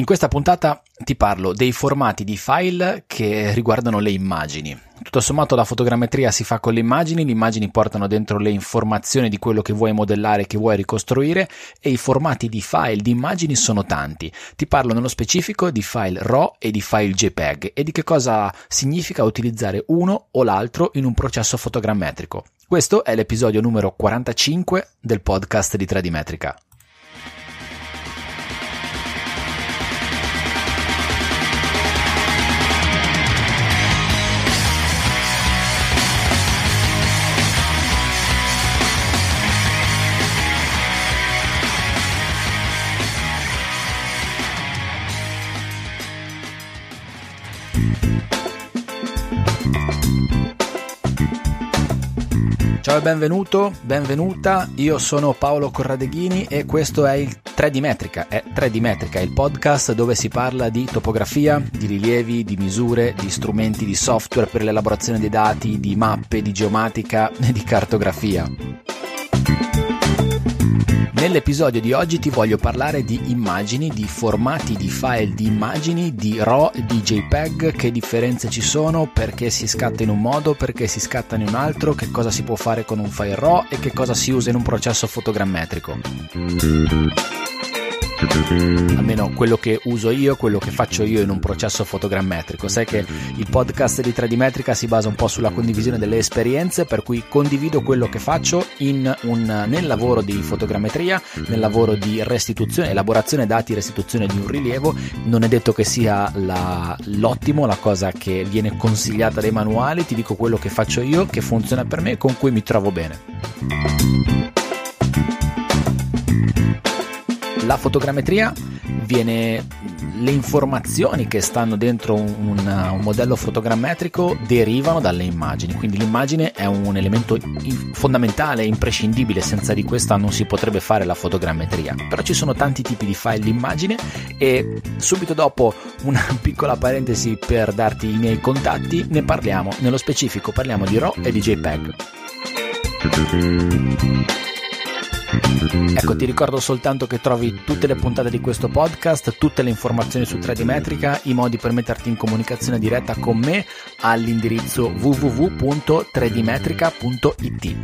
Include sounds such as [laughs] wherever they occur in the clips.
In questa puntata ti parlo dei formati di file che riguardano le immagini. Tutto sommato la fotogrammetria si fa con le immagini, le immagini portano dentro le informazioni di quello che vuoi modellare, che vuoi ricostruire e i formati di file di immagini sono tanti. Ti parlo nello specifico di file RAW e di file JPEG e di che cosa significa utilizzare uno o l'altro in un processo fotogrammetrico. Questo è l'episodio numero 45 del podcast di 3D Ciao e benvenuto, benvenuta, io sono Paolo Corradeghini e questo è il 3D Metrica, è 3D Metrica, il podcast dove si parla di topografia, di rilievi, di misure, di strumenti, di software per l'elaborazione dei dati, di mappe, di geomatica e di cartografia. Nell'episodio di oggi ti voglio parlare di immagini, di formati di file di immagini, di RAW di JPEG, che differenze ci sono, perché si scatta in un modo, perché si scatta in un altro, che cosa si può fare con un file RAW e che cosa si usa in un processo fotogrammetrico almeno quello che uso io, quello che faccio io in un processo fotogrammetrico. Sai che il podcast di 3D Metrica si basa un po' sulla condivisione delle esperienze, per cui condivido quello che faccio un, nel lavoro di fotogrammetria, nel lavoro di restituzione, elaborazione dati, restituzione di un rilievo. Non è detto che sia la, l'ottimo, la cosa che viene consigliata dai manuali, ti dico quello che faccio io, che funziona per me e con cui mi trovo bene. La fotogrammetria viene le informazioni che stanno dentro un, un, modello fotogrammetrico derivano dalle immagini, quindi l'immagine è un elemento fondamentale, imprescindibile, senza di questa non si potrebbe fare la fotogrammetria. Però ci sono tanti tipi di file di immagine e subito dopo una [laughs] piccola parentesi per darti i miei contatti, ne parliamo, nello specifico parliamo di RAW e di JPEG. Ecco, ti ricordo soltanto che trovi tutte le puntate di questo podcast, tutte le informazioni su 3D Metrica, i modi per metterti in comunicazione diretta con me all'indirizzo www.3dmetrica.it.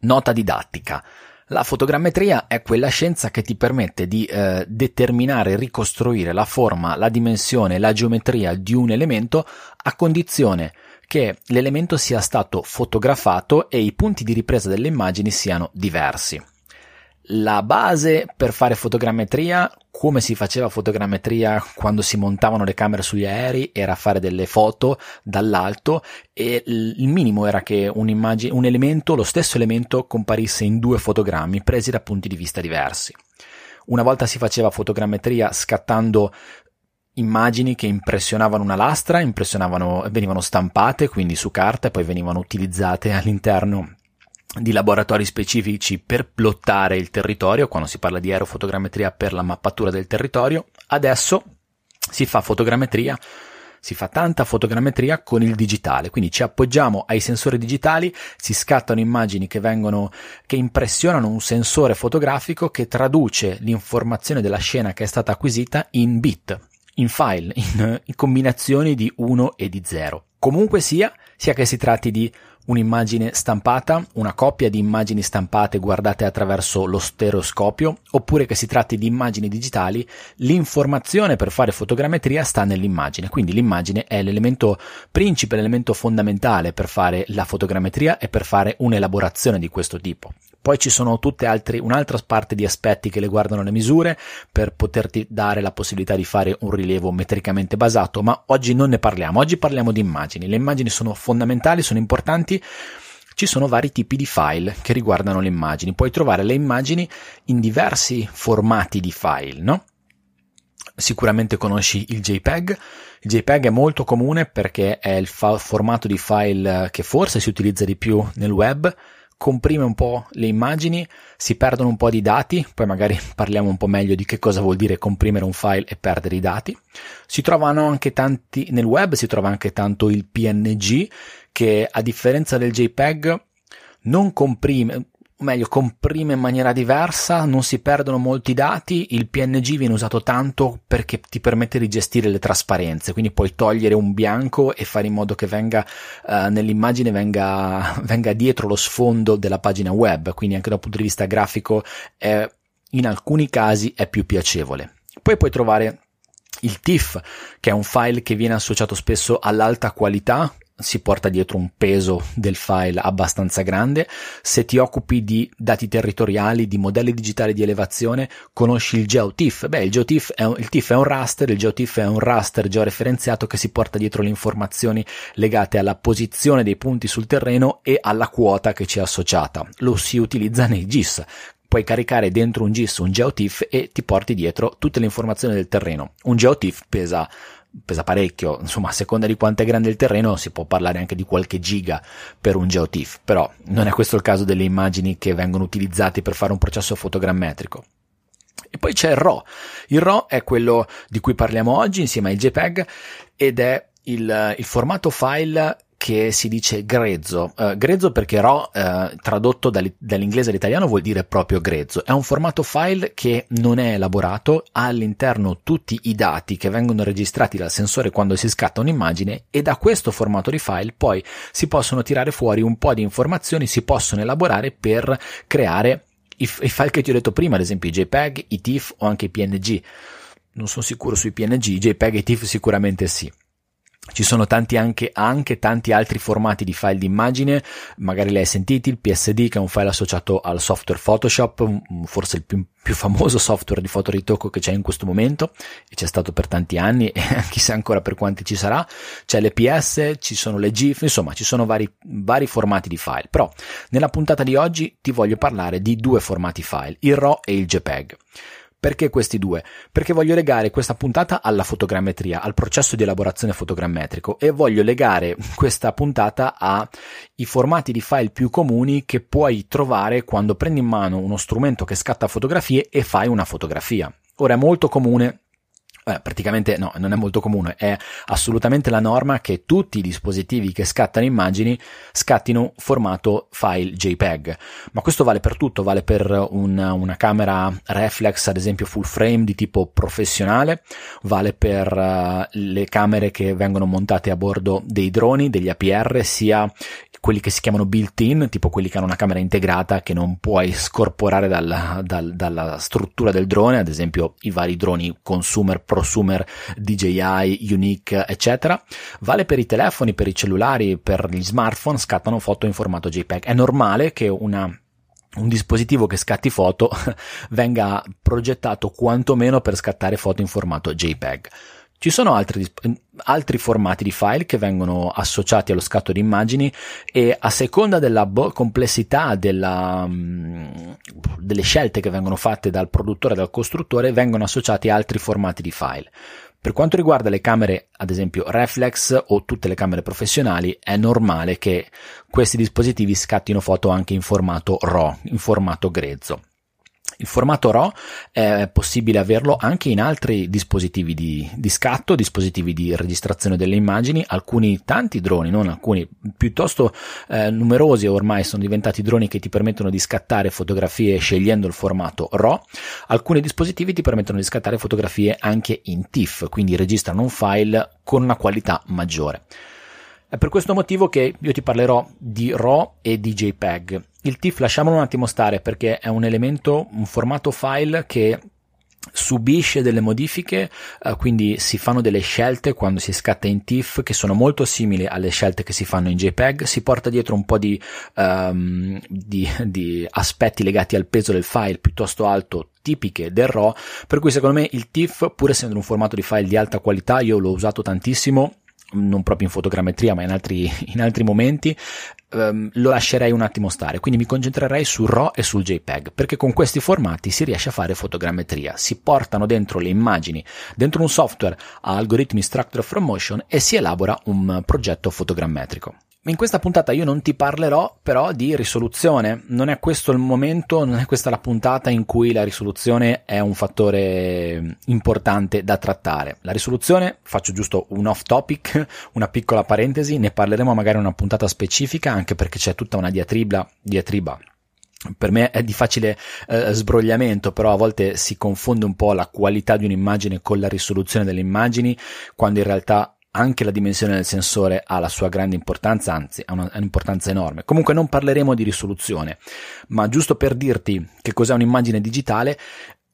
Nota didattica. La fotogrammetria è quella scienza che ti permette di eh, determinare e ricostruire la forma, la dimensione, la geometria di un elemento a condizione che l'elemento sia stato fotografato e i punti di ripresa delle immagini siano diversi la base per fare fotogrammetria, come si faceva fotogrammetria quando si montavano le camere sugli aerei, era fare delle foto dall'alto e il minimo era che un, elemento, lo stesso elemento, comparisse in due fotogrammi presi da punti di vista diversi. Una volta si faceva fotogrammetria scattando immagini che impressionavano una lastra, impressionavano, venivano stampate quindi su carta e poi venivano utilizzate all'interno di laboratori specifici per plottare il territorio, quando si parla di aerofotogrammetria per la mappatura del territorio, adesso si fa fotogrammetria si fa tanta fotogrammetria con il digitale, quindi ci appoggiamo ai sensori digitali, si scattano immagini che vengono, che impressionano un sensore fotografico che traduce l'informazione della scena che è stata acquisita in bit, in file, in, in combinazioni di 1 e di 0. Comunque sia, sia che si tratti di un'immagine stampata, una coppia di immagini stampate guardate attraverso lo stereoscopio, oppure che si tratti di immagini digitali, l'informazione per fare fotogrammetria sta nell'immagine, quindi l'immagine è l'elemento principe, l'elemento fondamentale per fare la fotogrammetria e per fare un'elaborazione di questo tipo. Poi ci sono altre, un'altra parte di aspetti che riguardano le misure per poterti dare la possibilità di fare un rilievo metricamente basato, ma oggi non ne parliamo, oggi parliamo di immagini. Le immagini sono fondamentali, sono importanti. Ci sono vari tipi di file che riguardano le immagini. Puoi trovare le immagini in diversi formati di file, no? Sicuramente conosci il JPEG. Il JPEG è molto comune perché è il fa- formato di file che forse si utilizza di più nel web comprime un po' le immagini, si perdono un po' di dati, poi magari [laughs] parliamo un po' meglio di che cosa vuol dire comprimere un file e perdere i dati. Si trovano anche tanti nel web, si trova anche tanto il PNG che a differenza del JPEG non comprime, o meglio, comprime in maniera diversa, non si perdono molti dati, il PNG viene usato tanto perché ti permette di gestire le trasparenze, quindi puoi togliere un bianco e fare in modo che venga uh, nell'immagine venga, [laughs] venga, dietro lo sfondo della pagina web, quindi anche dal punto di vista grafico è, in alcuni casi è più piacevole. Poi puoi trovare il TIFF, che è un file che viene associato spesso all'alta qualità, si porta dietro un peso del file abbastanza grande. Se ti occupi di dati territoriali, di modelli digitali di elevazione, conosci il GeoTIFF. Beh, il GeoTIFF è un, il TIFF è un raster, il GeoTIFF è un raster georeferenziato che si porta dietro le informazioni legate alla posizione dei punti sul terreno e alla quota che ci è associata. Lo si utilizza nei GIS puoi caricare dentro un GIS un GeoTIFF e ti porti dietro tutte le informazioni del terreno. Un GeoTIFF pesa pesa parecchio, insomma a seconda di quanto è grande il terreno si può parlare anche di qualche giga per un GeoTIFF, però non è questo il caso delle immagini che vengono utilizzate per fare un processo fotogrammetrico. E poi c'è il RAW. Il RAW è quello di cui parliamo oggi insieme al JPEG ed è il, il formato file che si dice grezzo. Uh, grezzo perché RAW, uh, tradotto dall'inglese all'italiano, vuol dire proprio grezzo. È un formato file che non è elaborato, ha all'interno tutti i dati che vengono registrati dal sensore quando si scatta un'immagine e da questo formato di file poi si possono tirare fuori un po' di informazioni, si possono elaborare per creare i, i file che ti ho detto prima, ad esempio i JPEG, i TIFF o anche i PNG. Non sono sicuro sui PNG, i JPEG e i TIFF sicuramente sì. Ci sono tanti anche, anche, tanti altri formati di file di immagine, magari li hai sentiti, il PSD che è un file associato al software Photoshop, forse il più, più famoso [laughs] software di fotoritocco che c'è in questo momento e c'è stato per tanti anni [laughs] e chissà ancora per quanti ci sarà. C'è l'EPS, ci sono le GIF, insomma ci sono vari, vari formati di file. Però nella puntata di oggi ti voglio parlare di due formati file, il RAW e il JPEG. Perché questi due? Perché voglio legare questa puntata alla fotogrammetria, al processo di elaborazione fotogrammetrico e voglio legare questa puntata ai formati di file più comuni che puoi trovare quando prendi in mano uno strumento che scatta fotografie e fai una fotografia. Ora è molto comune eh, praticamente no, non è molto comune, è assolutamente la norma che tutti i dispositivi che scattano immagini scattino formato file JPEG, ma questo vale per tutto, vale per una, una camera reflex ad esempio full frame di tipo professionale, vale per uh, le camere che vengono montate a bordo dei droni, degli APR, sia quelli che si chiamano built-in, tipo quelli che hanno una camera integrata che non puoi scorporare dalla, dal, dalla struttura del drone, ad esempio i vari droni consumer, prosumer, DJI, Unique, eccetera. Vale per i telefoni, per i cellulari, per gli smartphone, scattano foto in formato JPEG. È normale che una un dispositivo che scatti foto [laughs] venga progettato quantomeno per scattare foto in formato JPEG. Ci sono altri, altri, formati di file che vengono associati allo scatto di immagini e a seconda della bo- complessità della, um, delle scelte che vengono fatte dal produttore e dal costruttore vengono associati altri formati di file. Per quanto riguarda le camere, ad esempio reflex o tutte le camere professionali, è normale che questi dispositivi scattino foto anche in formato RAW, in formato grezzo. Il formato RAW è possibile averlo anche in altri dispositivi di, di, scatto, dispositivi di registrazione delle immagini, alcuni tanti droni, non alcuni, piuttosto eh, numerosi ormai sono diventati droni che ti permettono di scattare fotografie scegliendo il formato RAW, alcuni dispositivi ti permettono di scattare fotografie anche in TIFF, quindi registrano un file con una qualità maggiore. È per questo motivo che io ti parlerò di RAW e di JPEG. Il TIFF lasciamolo un attimo stare perché è un elemento, un formato file che subisce delle modifiche, uh, quindi si fanno delle scelte quando si scatta in TIFF che sono molto simili alle scelte che si fanno in JPEG, si porta dietro un po' di, um, di, di aspetti legati al peso del file piuttosto alto tipiche del RAW, per cui secondo me il TIFF, pur essendo un formato di file di alta qualità, io l'ho usato tantissimo, non proprio in fotogrammetria ma in altri, in altri momenti, um, lo lascerei un attimo stare, quindi mi concentrerei sul RAW e sul JPEG, perché con questi formati si riesce a fare fotogrammetria, si portano dentro le immagini, dentro un software a algoritmi structure from motion e si elabora un progetto fotogrammetrico. In questa puntata io non ti parlerò però di risoluzione, non è questo il momento, non è questa la puntata in cui la risoluzione è un fattore importante da trattare. La risoluzione, faccio giusto un off topic, [laughs] una piccola parentesi, ne parleremo magari in una puntata specifica anche perché c'è tutta una diatriba, diatriba per me è di facile eh, sbrogliamento, però a volte si confonde un po' la qualità di un'immagine con la risoluzione delle immagini, quando in realtà anche la dimensione del sensore ha la sua grande importanza, anzi ha un'importanza enorme. Comunque non parleremo di risoluzione, ma giusto per dirti che cos'è un'immagine digitale,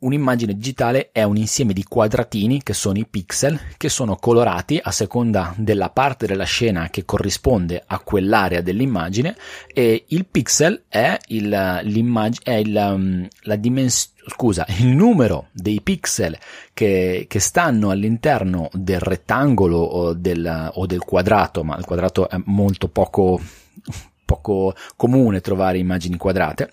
Un'immagine digitale è un insieme di quadratini che sono i pixel che sono colorati a seconda della parte della scena che corrisponde a quell'area dell'immagine e il pixel è il, è il, um, la dimensione scusa, il numero dei pixel che, che stanno all'interno del rettangolo o del, o del quadrato, ma il quadrato è molto poco, poco comune trovare immagini quadrate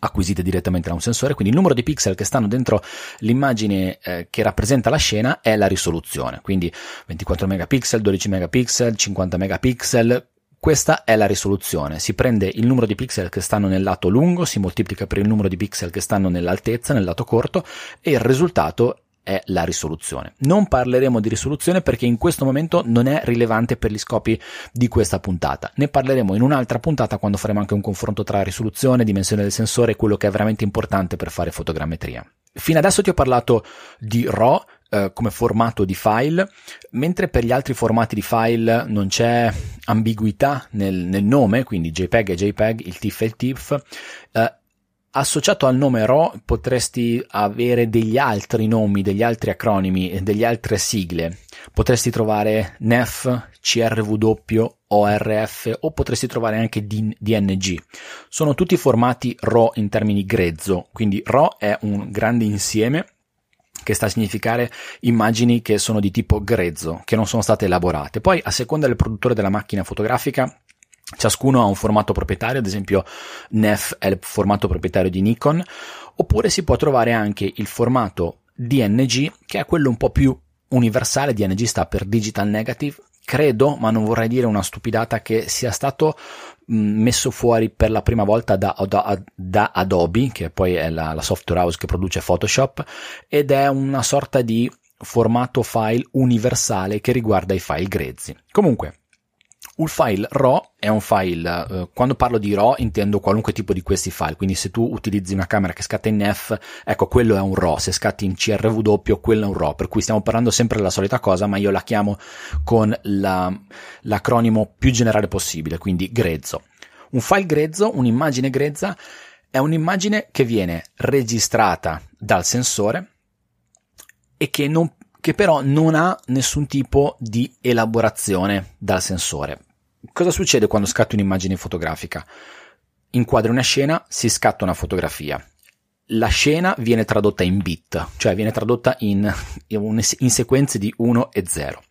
acquisite direttamente da un sensore, quindi il numero di pixel che stanno dentro l'immagine eh, che rappresenta la scena è la risoluzione, quindi 24 megapixel, 12 megapixel, 50 megapixel, questa è la risoluzione, si prende il numero di pixel che stanno nel lato lungo, si moltiplica per il numero di pixel che stanno nell'altezza, nel lato corto e il risultato è la risoluzione. Non parleremo di risoluzione perché in questo momento non è rilevante per gli scopi di questa puntata. Ne parleremo in un'altra puntata quando faremo anche un confronto tra risoluzione, dimensione del sensore e quello che è veramente importante per fare fotogrammetria. Fino adesso ti ho parlato di RAW, eh, come formato di file, mentre per gli altri formati di file non c'è ambiguità nel, nel nome, quindi JPEG e JPEG, il TIFF e il TIFF, eh, associato al nome RAW potresti avere degli altri nomi, degli altri acronimi, delle altre sigle. Potresti trovare NEF, CRW, ORF o potresti trovare anche DNG. Sono tutti formati RAW in termini grezzo, quindi RAW è un grande insieme che sta a significare immagini che sono di tipo grezzo, che non sono state elaborate. Poi, a seconda del produttore della macchina fotografica, Ciascuno ha un formato proprietario, ad esempio NEF è il formato proprietario di Nikon, oppure si può trovare anche il formato DNG, che è quello un po' più universale, DNG sta per Digital Negative, credo, ma non vorrei dire una stupidata, che sia stato messo fuori per la prima volta da, da, da Adobe, che poi è la, la software house che produce Photoshop, ed è una sorta di formato file universale che riguarda i file grezzi. Comunque, un file RAW è un file, eh, quando parlo di RAW intendo qualunque tipo di questi file, quindi se tu utilizzi una camera che scatta in NEF, ecco quello è un RAW, se scatti in CRW quello è un RAW, per cui stiamo parlando sempre della solita cosa, ma io la chiamo con la, l'acronimo più generale possibile, quindi grezzo. Un file grezzo, un'immagine grezza, è un'immagine che viene registrata dal sensore e che non che però non ha nessun tipo di elaborazione dal sensore. Cosa succede quando scatto un'immagine fotografica? Inquadro una scena, si scatta una fotografia. La scena viene tradotta in bit, cioè viene tradotta in, in sequenze di 1 e 0.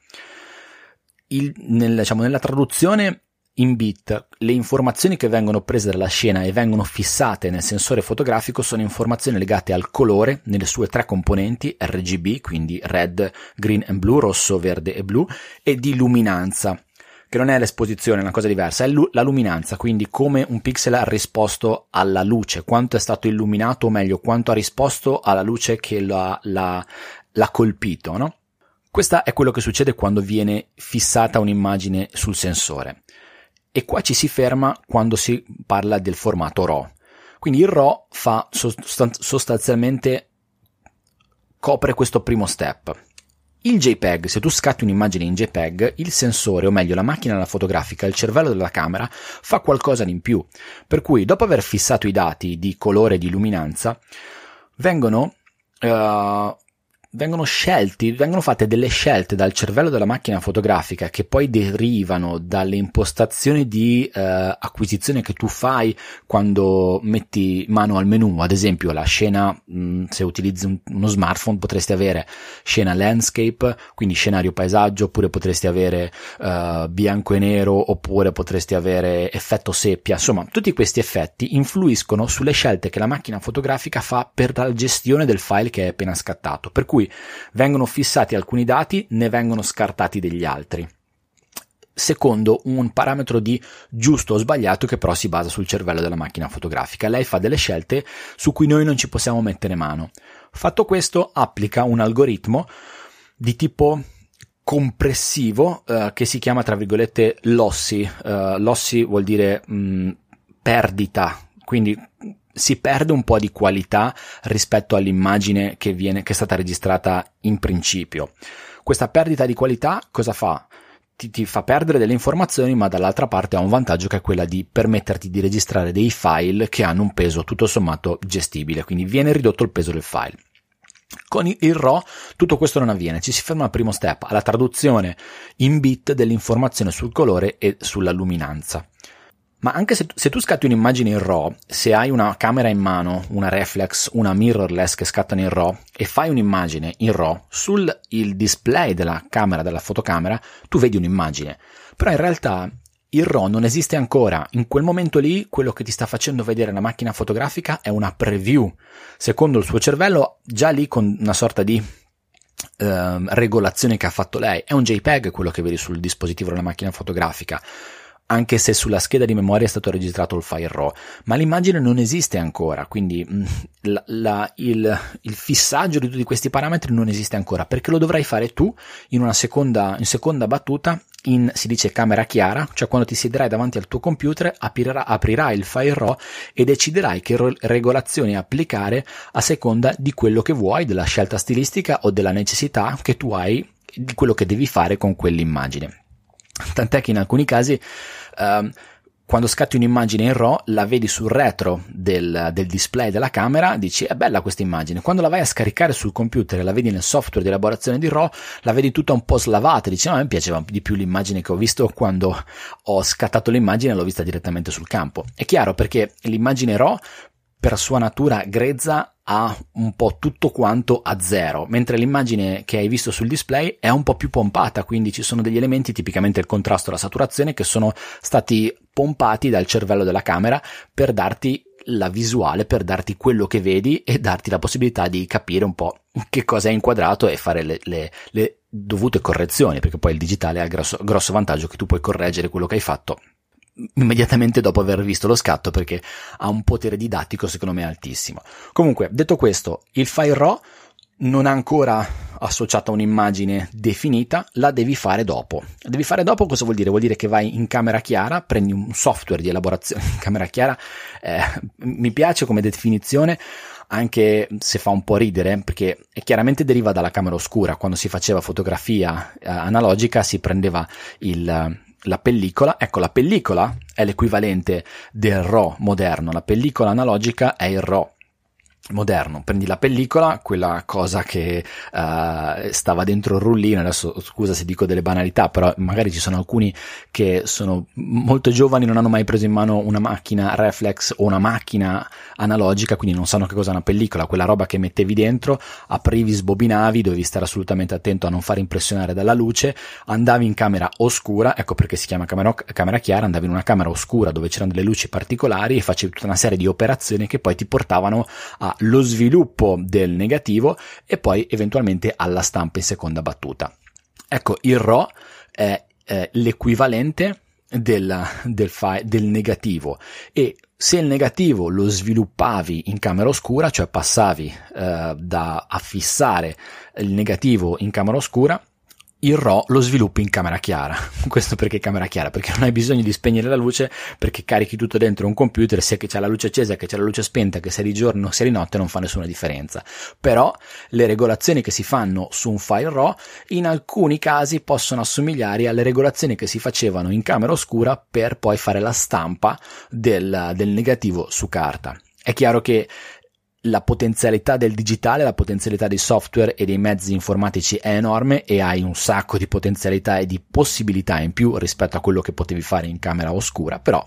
Il, nel, diciamo, nella traduzione in bit le informazioni che vengono prese dalla scena e vengono fissate nel sensore fotografico sono informazioni legate al colore nelle sue tre componenti RGB, quindi red, green e blue, rosso, verde e blu, e di luminanza, che non è l'esposizione, è una cosa diversa, è la luminanza, quindi come un pixel ha risposto alla luce, quanto è stato illuminato, o meglio, quanto ha risposto alla luce che l'ha, l'ha, l'ha colpito, no? Questo è quello che succede quando viene fissata un'immagine sul sensore. E qua ci si ferma quando si parla del formato RAW. Quindi il RAW fa sostanzialmente copre questo primo step. Il JPEG, se tu scatti un'immagine in JPEG, il sensore, o meglio la macchina fotografica, il cervello della camera, fa qualcosa in più. Per cui, dopo aver fissato i dati di colore e di luminanza, vengono uh, vengono scelti, vengono fatte delle scelte dal cervello della macchina fotografica che poi derivano dalle impostazioni di eh, acquisizione che tu fai quando metti mano al menu, ad esempio la scena, mh, mm, se utilizzi un, uno smartphone potresti avere scena landscape, quindi scenario paesaggio, oppure potresti avere uh, bianco e nero, oppure potresti avere effetto seppia, insomma tutti questi effetti influiscono sulle scelte che la macchina fotografica fa per la gestione del file che è appena scattato, per cui vengono fissati alcuni dati, ne vengono scartati degli altri. secondo un parametro di giusto o sbagliato che però si basa sul cervello della macchina fotografica. Lei fa delle scelte su cui noi non ci possiamo mettere mano. Fatto questo, applica un algoritmo di tipo compressivo eh, che si chiama tra virgolette lossi. Uh, lossi vuol dire mh, perdita, quindi si perde un po' di qualità rispetto all'immagine che, viene, che è stata registrata in principio. Questa perdita di qualità cosa fa? ti, ti, fa perdere delle informazioni, ma dall'altra parte ha un vantaggio che è quella di permetterti di registrare dei file che hanno un peso tutto sommato gestibile, quindi viene ridotto il peso del file. Con il RAW tutto questo non avviene, ci si ferma al primo step, alla traduzione in bit dell'informazione sul colore e sulla luminanza. Ma anche se se tu, scatti un'immagine in RAW, se hai una camera in mano, una reflex, una mirrorless che scattano in RAW e fai un'immagine in RAW sul display della camera, della fotocamera, tu vedi un'immagine. Però in realtà il RAW non esiste ancora. In quel momento lì, quello che ti sta facendo vedere la macchina fotografica è una preview. Secondo il suo cervello, già lì con una sorta di Uh, regolazione che ha fatto lei. È un JPEG quello che vedi sul dispositivo della macchina fotografica anche se sulla scheda di memoria è stato registrato il file RAW, ma l'immagine non esiste ancora, quindi mm, la, la, il, il, fissaggio di tutti questi parametri non esiste ancora, perché lo dovrai fare tu in una seconda, in seconda battuta in, si dice camera chiara, cioè quando ti siederai davanti al tuo computer aprirà, aprirai il file RAW e deciderai che regolazioni applicare a seconda di quello che vuoi, della scelta stilistica o della necessità che tu hai di quello che devi fare con quell'immagine. Tant'è che in alcuni casi uh, quando scatti un'immagine in RAW la vedi sul retro del, del, display della camera, dici è bella questa immagine. Quando la vai a scaricare sul computer e la vedi nel software di elaborazione di RAW, la vedi tutta un po' slavata, dici no, a me piaceva di più l'immagine che ho visto quando ho scattato l'immagine e l'ho vista direttamente sul campo. È chiaro perché l'immagine RAW per sua natura grezza ha un po' tutto quanto a zero, mentre l'immagine che hai visto sul display è un po' più pompata, quindi ci sono degli elementi, tipicamente il contrasto e la saturazione, che sono stati pompati dal cervello della camera per darti la visuale, per darti quello che vedi e darti la possibilità di capire un po' che cosa è inquadrato e fare le, le, le dovute correzioni, perché poi il digitale ha il grosso, grosso vantaggio che tu puoi correggere quello che hai fatto immediatamente dopo aver visto lo scatto perché ha un potere didattico secondo me altissimo. Comunque, detto questo, il file RAW non ha ancora associata un'immagine definita, la devi fare dopo. La devi fare dopo cosa vuol dire? Vuol dire che vai in camera chiara, prendi un software di elaborazione in [laughs] camera chiara, eh, mi piace come definizione, anche se fa un po' ridere, perché chiaramente deriva dalla camera oscura. Quando si faceva fotografia eh, analogica si prendeva il, la pellicola, ecco la pellicola è l'equivalente del RAW moderno, la pellicola analogica è il RAW moderno, prendi la pellicola, quella cosa che uh, stava dentro il rullino, adesso scusa se dico delle banalità, però magari ci sono alcuni che sono molto giovani, non hanno mai preso in mano una macchina reflex o una macchina analogica, quindi non sanno che cosa è una pellicola, quella roba che mettevi dentro, aprivi, sbobinavi, dovevi stare assolutamente attento a non fare impressionare dalla luce, andavi in camera oscura, ecco perché si chiama camera, camera chiara, andavi in una camera oscura dove c'erano delle luci particolari e facevi tutta una serie di operazioni che poi ti portavano a lo sviluppo del negativo e poi eventualmente alla stampa in seconda battuta. Ecco, il RAW è eh, l'equivalente del, del, file, del negativo e se il negativo lo sviluppavi in camera oscura, cioè passavi eh, da affissare il negativo in camera oscura, il RAW lo sviluppi in camera chiara. [laughs] Questo perché camera chiara? Perché non hai bisogno di spegnere la luce perché carichi tutto dentro un computer, sia che c'è la luce accesa che c'è la luce spenta, che sia di giorno sia di notte non fa nessuna differenza. Però le regolazioni che si fanno su un file RAW in alcuni casi possono assomigliare alle regolazioni che si facevano in camera oscura per poi fare la stampa del, del negativo su carta. È chiaro che la potenzialità del digitale, la potenzialità dei software e dei mezzi informatici è enorme e hai un sacco di potenzialità e di possibilità in più rispetto a quello che potevi fare in camera oscura, però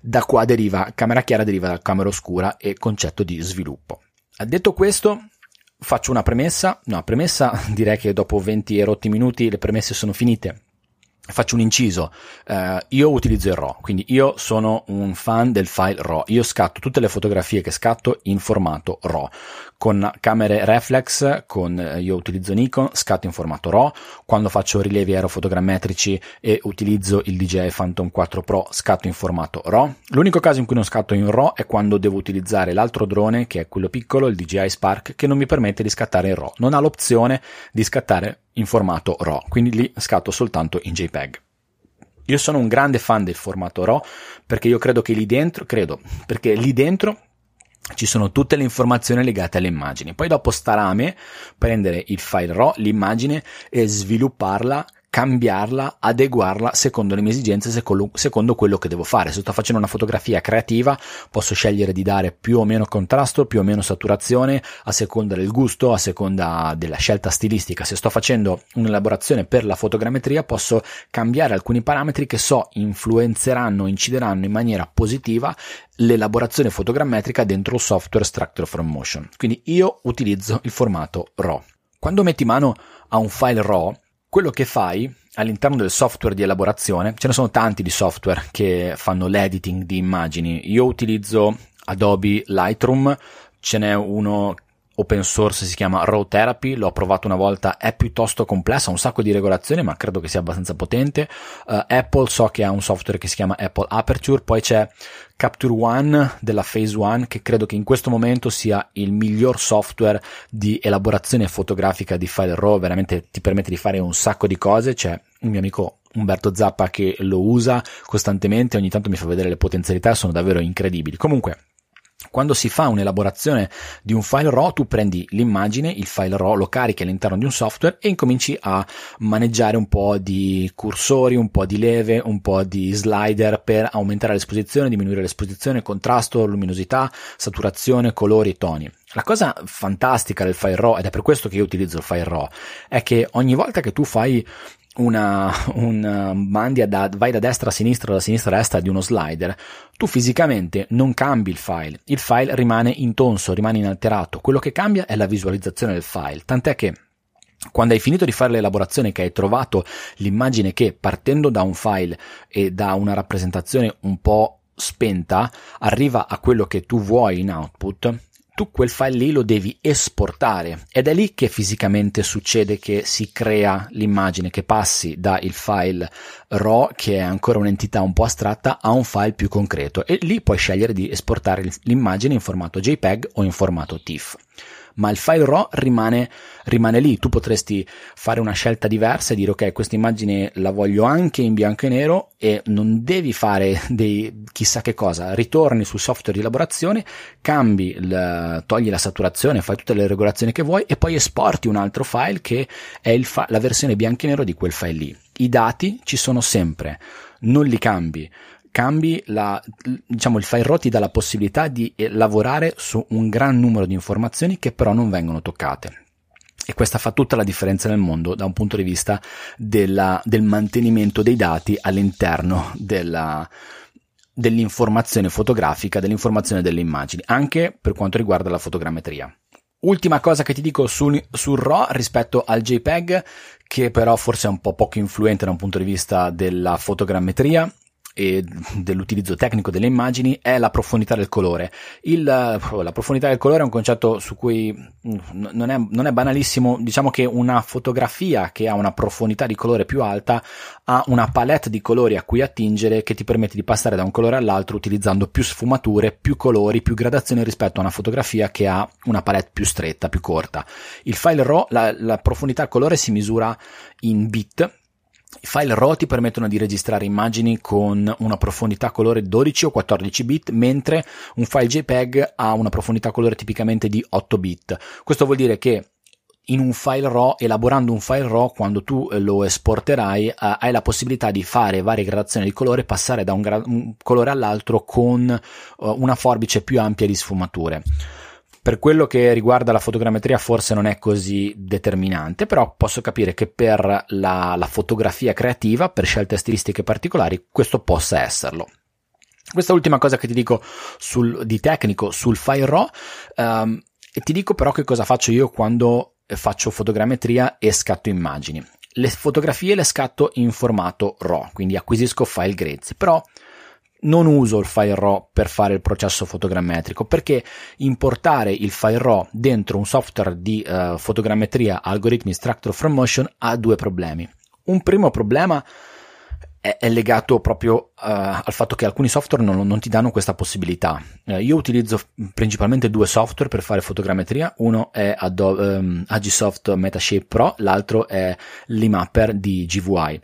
da qua deriva, camera chiara deriva da camera oscura e concetto di sviluppo. Detto questo, faccio una premessa, no, premessa [laughs] direi che dopo 20 e rotti minuti le premesse sono finite, faccio un inciso, eh, io utilizzo il RAW, quindi io sono un fan del file RAW, io scatto tutte le fotografie che scatto in formato RAW, con camere reflex, con, eh, io utilizzo Nikon, scatto in formato RAW, quando faccio rilievi aerofotogrammetrici e utilizzo il DJI Phantom 4 Pro, scatto in formato RAW. L'unico caso in cui non scatto in RAW è quando devo utilizzare l'altro drone, che è quello piccolo, il DJI Spark, che non mi permette di scattare in RAW, non ha l'opzione di scattare in formato RAW, quindi lì scatto soltanto in JPEG. Io sono un grande fan del formato RAW perché io credo che lì dentro, credo, perché lì dentro ci sono tutte le informazioni legate alle immagini. Poi dopo starà a me prendere il file RAW, l'immagine e svilupparla cambiarla, adeguarla secondo le mie esigenze, secondo quello che devo fare. Se sto facendo una fotografia creativa, posso scegliere di dare più o meno contrasto, più o meno saturazione, a seconda del gusto, a seconda della scelta stilistica. Se sto facendo un'elaborazione per la fotogrammetria, posso cambiare alcuni parametri che so influenzeranno, incideranno in maniera positiva l'elaborazione fotogrammetrica dentro il software Structure from Motion. Quindi io utilizzo il formato RAW. Quando metti mano a un file RAW, quello che fai all'interno del software di elaborazione, ce ne sono tanti di software che fanno l'editing di immagini. Io utilizzo Adobe Lightroom, ce n'è uno open source si chiama Raw Therapy, l'ho provato una volta, è piuttosto complessa, ha un sacco di regolazioni, ma credo che sia abbastanza potente. Uh, Apple so che ha un software che si chiama Apple Aperture, poi c'è Capture One della Phase One, che credo che in questo momento sia il miglior software di elaborazione fotografica di file RAW, veramente ti permette di fare un sacco di cose, c'è un mio amico Umberto Zappa che lo usa costantemente, ogni tanto mi fa vedere le potenzialità, sono davvero incredibili. Comunque, quando si fa un'elaborazione di un file RAW, tu prendi l'immagine, il file RAW, lo carichi all'interno di un software e incominci a maneggiare un po' di cursori, un po' di leve, un po' di slider per aumentare l'esposizione, diminuire l'esposizione, contrasto, luminosità, saturazione, colori, toni. La cosa fantastica del file RAW, ed è per questo che io utilizzo il file RAW, è che ogni volta che tu fai una, un mandi da, vai da destra a sinistra o da sinistra a destra di uno slider, tu fisicamente non cambi il file, il file rimane intonso, rimane inalterato, quello che cambia è la visualizzazione del file, tant'è che quando hai finito di fare l'elaborazione che hai trovato l'immagine che partendo da un file e da una rappresentazione un po' spenta arriva a quello che tu vuoi in output, tu quel file lì lo devi esportare. Ed è lì che fisicamente succede che si crea l'immagine che passi dal file RAW che è ancora un'entità un po' astratta a un file più concreto. E lì puoi scegliere di esportare l'immagine in formato JPEG o in formato TIFF ma il file RAW rimane, rimane lì. Tu potresti fare una scelta diversa e dire ok, questa immagine la voglio anche in bianco e nero e non devi fare dei chissà che cosa. Ritorni sul software di elaborazione, cambi, il, togli la saturazione, fai tutte le regolazioni che vuoi e poi esporti un altro file che è fa- la versione bianco e nero di quel file lì. I dati ci sono sempre, non li cambi cambi la, diciamo, il file RAW ti dà la possibilità di eh, lavorare su un gran numero di informazioni che però non vengono toccate. E questa fa tutta la differenza nel mondo da un punto di vista della, del mantenimento dei dati all'interno della, dell'informazione fotografica, dell'informazione delle immagini, anche per quanto riguarda la fotogrammetria. Ultima cosa che ti dico sul, sul RAW rispetto al JPEG, che però forse è un po' poco influente da un punto di vista della fotogrammetria, e dell'utilizzo tecnico delle immagini è la profondità del colore. Il, la profondità del colore è un concetto su cui mm, non è, non è banalissimo, diciamo che una fotografia che ha una profondità di colore più alta ha una palette di colori a cui attingere che ti permette di passare da un colore all'altro utilizzando più sfumature, più colori, più gradazioni rispetto a una fotografia che ha una palette più stretta, più corta. Il file RAW, la, la profondità colore si misura in bit i file RAW ti permettono di registrare immagini con una profondità colore 12 o 14 bit, mentre un file JPEG ha una profondità colore tipicamente di 8 bit. Questo vuol dire che in un file RAW, elaborando un file RAW, quando tu lo esporterai, eh, hai la possibilità di fare varie gradazioni di colore, passare da un, gra- un colore all'altro con uh, una forbice più ampia di sfumature. Per quello che riguarda la fotogrammetria forse non è così determinante, però posso capire che per la, la fotografia creativa, per scelte stilistiche particolari, questo possa esserlo. Questa ultima cosa che ti dico sul, di tecnico sul file RAW, um, e ti dico però che cosa faccio io quando faccio fotogrammetria e scatto immagini. le fotografie le scatto in formato RAW, quindi acquisisco file grezzi, però non uso il file RAW per fare il processo fotogrammetrico perché importare il file RAW dentro un software di uh, fotogrammetria algoritmi Structure from Motion ha due problemi. Un primo problema è, è legato proprio uh, al fatto che alcuni software non, non ti danno questa possibilità. Uh, io utilizzo principalmente due software per fare fotogrammetria, uno è Adobe, um, Agisoft Metashape Pro, l'altro è l'Imapper di GVI.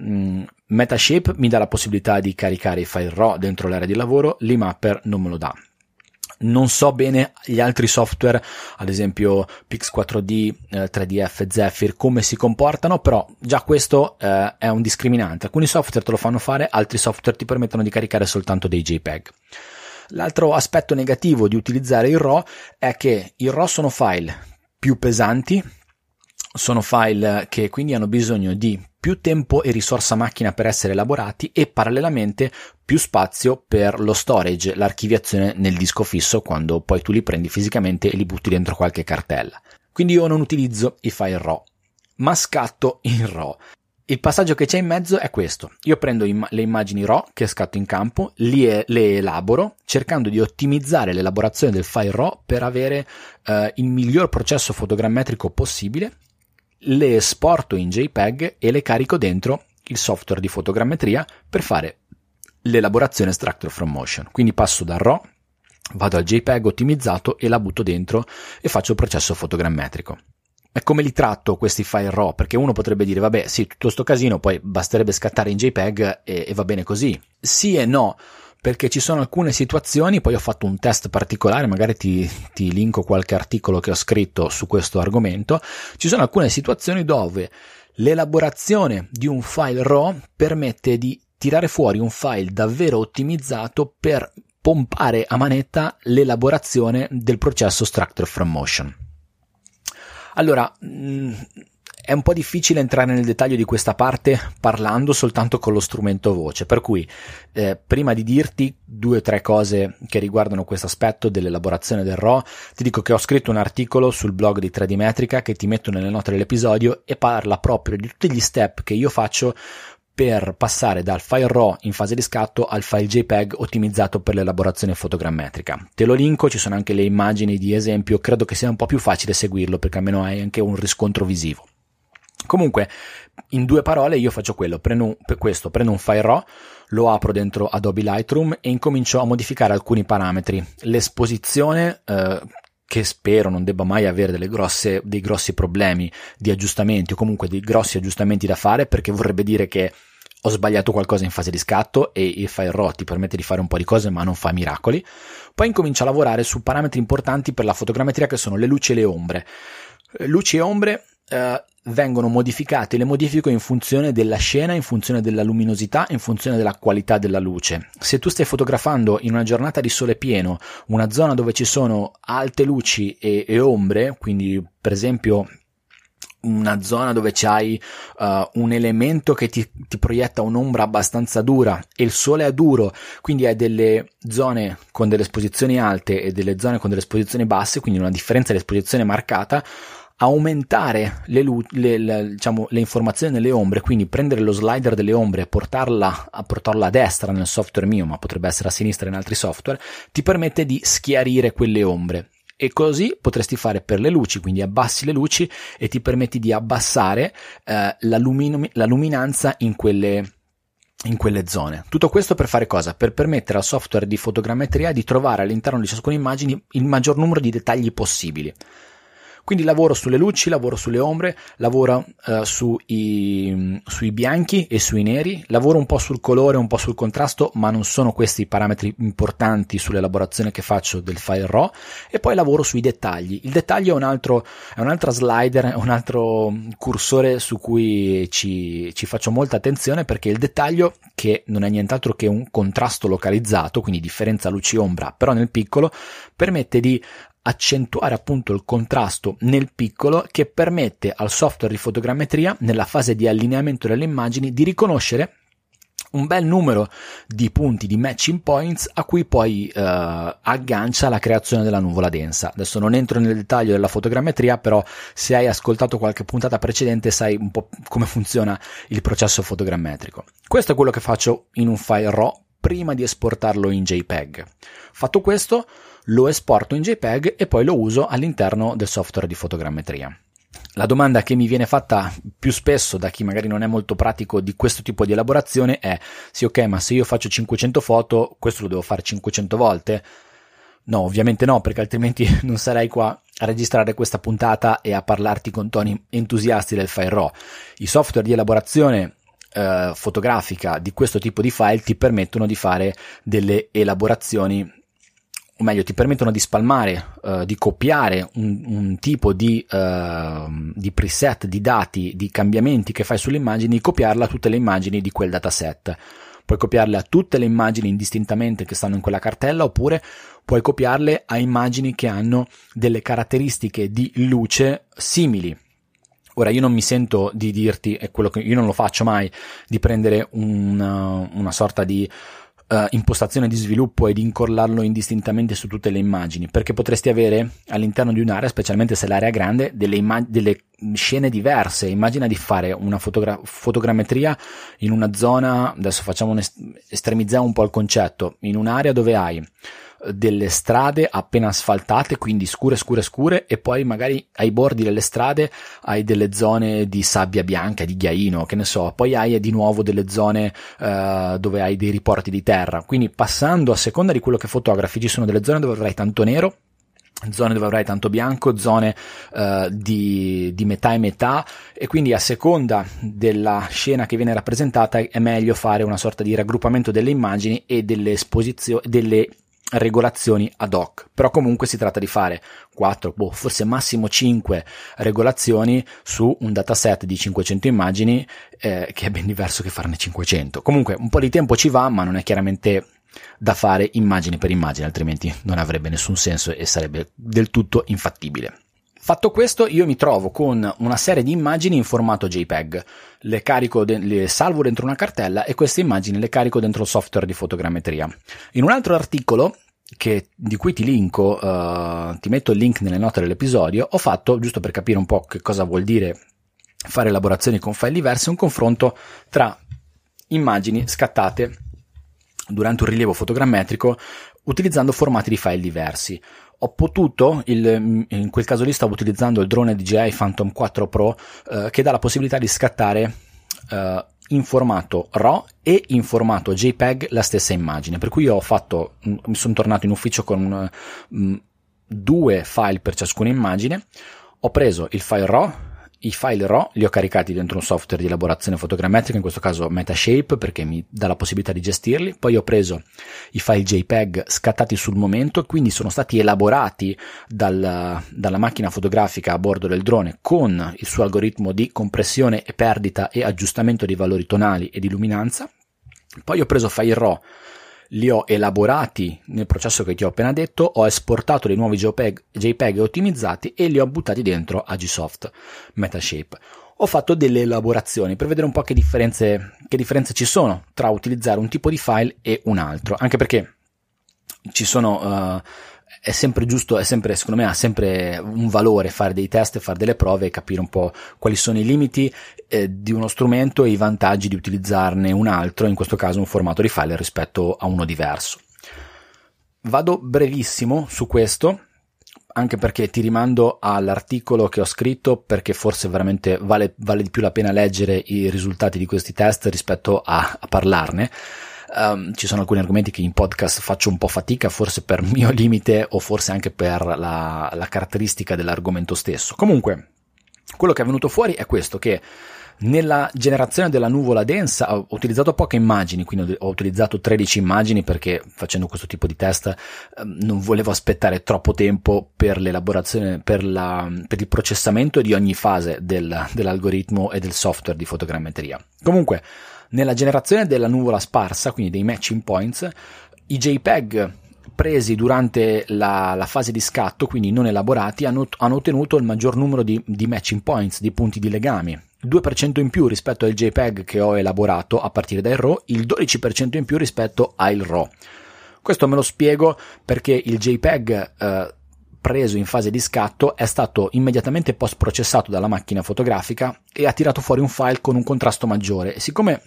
Mm, Metashape mi dà la possibilità di caricare i file RAW dentro l'area di lavoro, l'Imapper non me lo dà. Non so bene gli altri software, ad esempio Pix4D, eh, 3DF, Zephyr, come si comportano, però già questo eh, è un discriminante. Alcuni software te lo fanno fare, altri software ti permettono di caricare soltanto dei JPEG. L'altro aspetto negativo di utilizzare il RAW è che i RAW sono file più pesanti, sono file che quindi hanno bisogno di più tempo e risorsa macchina per essere elaborati e parallelamente più spazio per lo storage, l'archiviazione nel disco fisso quando poi tu li prendi fisicamente e li butti dentro qualche cartella. Quindi io non utilizzo i file RAW, ma scatto in RAW. Il passaggio che c'è in mezzo è questo. Io prendo im- le immagini RAW che scatto in campo, e- le elaboro, cercando di ottimizzare l'elaborazione del file RAW per avere eh, il miglior processo fotogrammetrico possibile le esporto in JPEG e le carico dentro il software di fotogrammetria per fare l'elaborazione Structure from Motion. Quindi passo da RAW, vado al JPEG ottimizzato e la butto dentro e faccio il processo fotogrammetrico. E come li tratto questi file RAW? Perché uno potrebbe dire, vabbè, sì, tutto sto casino, poi basterebbe scattare in JPEG e, e va bene così. Sì e no perché ci sono alcune situazioni, poi ho fatto un test particolare, magari ti, ti linko qualche articolo che ho scritto su questo argomento, ci sono alcune situazioni dove l'elaborazione di un file RAW permette di tirare fuori un file davvero ottimizzato per pompare a manetta l'elaborazione del processo Structure from Motion. Allora, mh, è un po' difficile entrare nel dettaglio di questa parte parlando soltanto con lo strumento voce, per cui eh, prima di dirti due o tre cose che riguardano questo aspetto dell'elaborazione del RAW, ti dico che ho scritto un articolo sul blog di 3D Metrica che ti metto nelle note dell'episodio e parla proprio di tutti gli step che io faccio per passare dal file RAW in fase di scatto al file JPEG ottimizzato per l'elaborazione fotogrammetrica. Te lo linko, ci sono anche le immagini di esempio, credo che sia un po' più facile seguirlo perché almeno hai anche un riscontro visivo. Comunque, in due parole, io faccio quello, prendo questo, prendo un file RAW, lo apro dentro Adobe Lightroom e incomincio a modificare alcuni parametri. L'esposizione, eh, che spero non debba mai avere grosse, dei grossi problemi di aggiustamenti o comunque dei grossi aggiustamenti da fare, perché vorrebbe dire che ho sbagliato qualcosa in fase di scatto e il file RAW ti permette di fare un po' di cose ma non fa miracoli. Poi incomincio a lavorare su parametri importanti per la fotogrammetria che sono le luci e le ombre. Luci e ombre eh, vengono modificate, le modifico in funzione della scena, in funzione della luminosità, in funzione della qualità della luce. Se tu stai fotografando in una giornata di sole pieno una zona dove ci sono alte luci e, e ombre, quindi per esempio una zona dove c'hai uh, un elemento che ti, ti, proietta un'ombra abbastanza dura e il sole è duro, quindi hai delle zone con delle esposizioni alte e delle zone con delle esposizioni basse, quindi una differenza di esposizione marcata, aumentare le, le, le, diciamo, le, informazioni nelle ombre, quindi prendere lo slider delle ombre e portarla a, portarla a destra nel software mio, ma potrebbe essere a sinistra in altri software, ti permette di schiarire quelle ombre. E così potresti fare per le luci, quindi abbassi le luci e ti permetti di abbassare eh, la, lumino- la luminanza in quelle, in quelle zone. Tutto questo per fare cosa? Per permettere al software di fotogrammetria di trovare all'interno di ciascuna immagine il maggior numero di dettagli possibili. Quindi lavoro sulle luci, lavoro sulle ombre, lavoro uh, sui, sui bianchi e sui neri, lavoro un po' sul colore, un po' sul contrasto, ma non sono questi i parametri importanti sull'elaborazione che faccio del file RAW e poi lavoro sui dettagli. Il dettaglio è un altro, è un'altra slider, è un altro cursore su cui ci, ci faccio molta attenzione perché il dettaglio, che non è nient'altro che un contrasto localizzato, quindi differenza luci-ombra, però nel piccolo, permette di accentuare appunto il contrasto nel piccolo che permette al software di fotogrammetria nella fase di allineamento delle immagini di riconoscere un bel numero di punti di matching points a cui poi eh, aggancia la creazione della nuvola densa. Adesso non entro nel dettaglio della fotogrammetria, però se hai ascoltato qualche puntata precedente sai un po' come funziona il processo fotogrammetrico. Questo è quello che faccio in un file RAW prima di esportarlo in JPEG. Fatto questo, lo esporto in JPEG e poi lo uso all'interno del software di fotogrammetria. La domanda che mi viene fatta più spesso da chi magari non è molto pratico di questo tipo di elaborazione è: sì, ok, ma se io faccio 500 foto, questo lo devo fare 500 volte? No, ovviamente no, perché altrimenti [laughs] non sarei qua a registrare questa puntata e a parlarti con toni entusiasti del file RAW. I software di elaborazione eh, fotografica di questo tipo di file ti permettono di fare delle elaborazioni o meglio ti permettono di spalmare, uh, di copiare un, un tipo di, uh, di, preset di dati, di cambiamenti che fai sulle immagini, copiarla a tutte le immagini di quel dataset. Puoi copiarle a tutte le immagini indistintamente che stanno in quella cartella oppure puoi copiarle a immagini che hanno delle caratteristiche di luce simili. Ora io non mi sento di dirti, è quello che io non lo faccio mai, di prendere una, una sorta di uh, impostazione di sviluppo e di incollarlo indistintamente su tutte le immagini, perché potresti avere all'interno di un'area, specialmente se l'area è grande, delle, immag- delle scene diverse. Immagina di fare una fotogra- fotogrammetria in una zona, adesso facciamo un est- estremizziamo un po' il concetto, in un'area dove hai delle strade appena asfaltate, quindi scure, scure, scure, e poi magari ai bordi delle strade hai delle zone di sabbia bianca, di ghiaino, che ne so, poi hai di nuovo delle zone uh, dove hai dei riporti di terra. Quindi passando a seconda di quello che fotografi, ci sono delle zone dove avrai tanto nero, zone dove avrai tanto bianco, zone uh, di, di, metà e metà e quindi a seconda della scena che viene rappresentata è meglio fare una sorta di raggruppamento delle immagini e delle esposizioni, delle regolazioni ad hoc, però comunque si tratta di fare 4, boh, forse massimo 5 regolazioni su un dataset di 500 immagini, eh, che è ben diverso che farne 500. Comunque un po' di tempo ci va, ma non è chiaramente da fare immagine per immagine, altrimenti non avrebbe nessun senso e sarebbe del tutto infattibile. Fatto questo, io mi trovo con una serie di immagini in formato JPEG. Le, de- le salvo dentro una cartella e queste immagini le carico dentro il software di fotogrammetria. In un altro articolo che, di cui ti linko, uh, ti metto il link nelle note dell'episodio, ho fatto, giusto per capire un po' che cosa vuol dire fare elaborazioni con file diversi, un confronto tra immagini scattate durante un rilievo fotogrammetrico utilizzando formati di file diversi ho potuto, il, in quel caso lì stavo utilizzando il drone DJI Phantom 4 Pro eh, che dà la possibilità di scattare eh, in formato RAW e in formato JPEG la stessa immagine, per cui ho fatto, mi sono tornato in ufficio con um, due file per ciascuna immagine, ho preso il file RAW i file RAW li ho caricati dentro un software di elaborazione fotogrammetrica, in questo caso Metashape perché mi dà la possibilità di gestirli. Poi ho preso i file JPEG scattati sul momento, quindi sono stati elaborati dal, dalla macchina fotografica a bordo del drone con il suo algoritmo di compressione e perdita e aggiustamento dei valori tonali e di luminanza. Poi ho preso file RAW li ho elaborati nel processo che ti ho appena detto, ho esportato dei nuovi JPEG, JPEG ottimizzati e li ho buttati dentro a Gsoft Metashape. Ho fatto delle elaborazioni per vedere un po' che differenze, che differenze ci sono tra utilizzare un tipo di file e un altro, anche perché ci sono uh, è sempre giusto, è sempre, secondo me ha sempre un valore fare dei test, fare delle prove e capire un po' quali sono i limiti eh, di uno strumento e i vantaggi di utilizzarne un altro, in questo caso un formato di file rispetto a uno diverso. Vado brevissimo su questo, anche perché ti rimando all'articolo che ho scritto perché forse veramente vale, vale di più la pena leggere i risultati di questi test rispetto a, a parlarne. Um, ci sono alcuni argomenti che in podcast faccio un po' fatica, forse per [laughs] mio limite o forse anche per la, la caratteristica dell'argomento stesso. Comunque, quello che è venuto fuori è questo, che nella generazione della nuvola densa ho utilizzato poche immagini, quindi ho utilizzato 13 immagini perché facendo questo tipo di test ehm, non volevo aspettare troppo tempo per l'elaborazione, per, la, per il processamento di ogni fase del, dell'algoritmo e del software di fotogrammetria. Comunque, nella generazione della nuvola sparsa, quindi dei matching points, i JPEG presi durante la, la, fase di scatto, quindi non elaborati, hanno, hanno, ottenuto il maggior numero di, di, matching points, di punti di legame. 2% in più rispetto al JPEG che ho elaborato a partire dal RAW, il 12% in più rispetto al RAW. Questo me lo spiego perché il JPEG eh, preso in fase di scatto è stato immediatamente post processato dalla macchina fotografica e ha tirato fuori un file con un contrasto maggiore. E siccome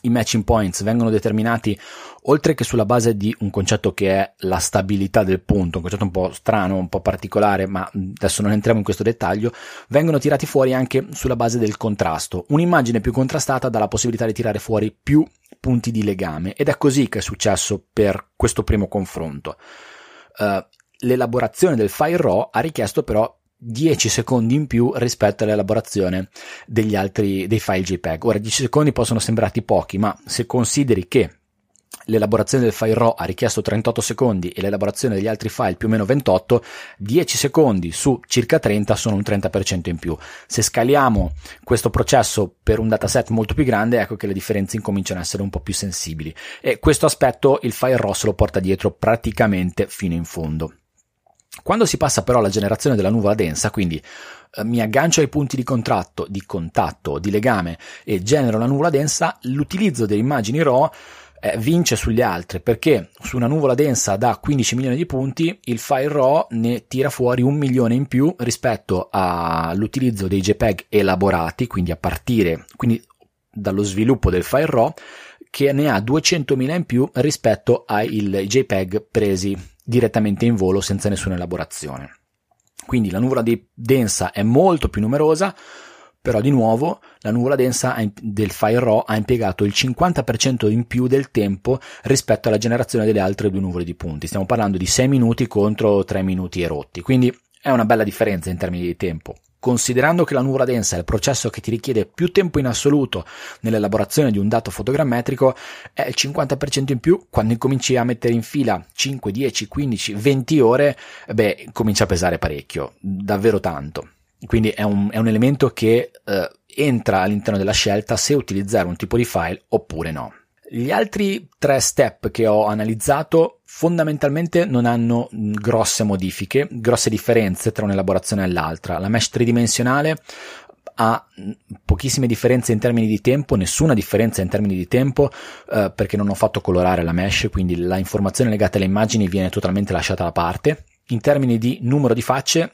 i matching points vengono determinati oltre che sulla base di un concetto che è la stabilità del punto, un concetto un po' strano, un po' particolare, ma adesso non entriamo in questo dettaglio, vengono tirati fuori anche sulla base del contrasto. Un'immagine più contrastata dà la possibilità di tirare fuori più punti di legame ed è così che è successo per questo primo confronto. Uh, l'elaborazione del file RAW ha richiesto però 10 secondi in più rispetto all'elaborazione degli altri dei file JPEG. Ora 10 secondi possono sembrarti pochi, ma se consideri che l'elaborazione del file RAW ha richiesto 38 secondi e l'elaborazione degli altri file più o meno 28, 10 secondi su circa 30 sono un 30% in più. Se scaliamo questo processo per un dataset molto più grande, ecco che le differenze incominciano a essere un po' più sensibili. E questo aspetto il file RAW se lo porta dietro praticamente fino in fondo. Quando si passa però alla generazione della nuvola densa, quindi eh, mi aggancio ai punti di contratto, di contatto, di legame e genero la nuvola densa, l'utilizzo delle immagini RAW eh, vince sugli altri perché su una nuvola densa da 15 milioni di punti il file RAW ne tira fuori un milione in più rispetto all'utilizzo dei JPEG elaborati, quindi a partire quindi dallo sviluppo del file RAW che ne ha 200.000 in più rispetto ai JPEG presi direttamente in volo senza nessuna elaborazione. Quindi la nuvola densa è molto più numerosa, però di nuovo la nuvola densa del file RAW ha impiegato il 50% in più del tempo rispetto alla generazione delle altre due nuvole di punti. Stiamo parlando di 6 minuti contro 3 minuti e rotti, quindi è una bella differenza in termini di tempo. Considerando che la nuvola densa è il processo che ti richiede più tempo in assoluto nell'elaborazione di un dato fotogrammetrico, è il 50% in più quando incominci a mettere in fila 5, 10, 15, 20 ore, beh, comincia a pesare parecchio, davvero tanto. Quindi è un, è un elemento che eh, entra all'interno della scelta se utilizzare un tipo di file oppure no. Gli altri tre step che ho analizzato fondamentalmente non hanno grosse modifiche, grosse differenze tra un'elaborazione e l'altra. La mesh tridimensionale ha pochissime differenze in termini di tempo, nessuna differenza in termini di tempo eh, perché non ho fatto colorare la mesh, quindi la informazione legata alle immagini viene totalmente lasciata da parte. In termini di numero di facce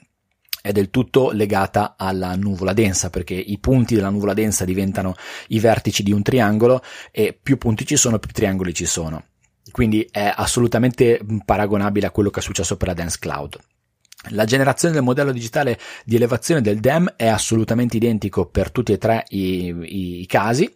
è del tutto legata alla nuvola densa perché i punti della nuvola densa diventano i vertici di un triangolo e più punti ci sono più triangoli ci sono. Quindi è assolutamente paragonabile a quello che è successo per la Dance Cloud. La generazione del modello digitale di elevazione del DEM è assolutamente identico per tutti e tre i, i, i casi.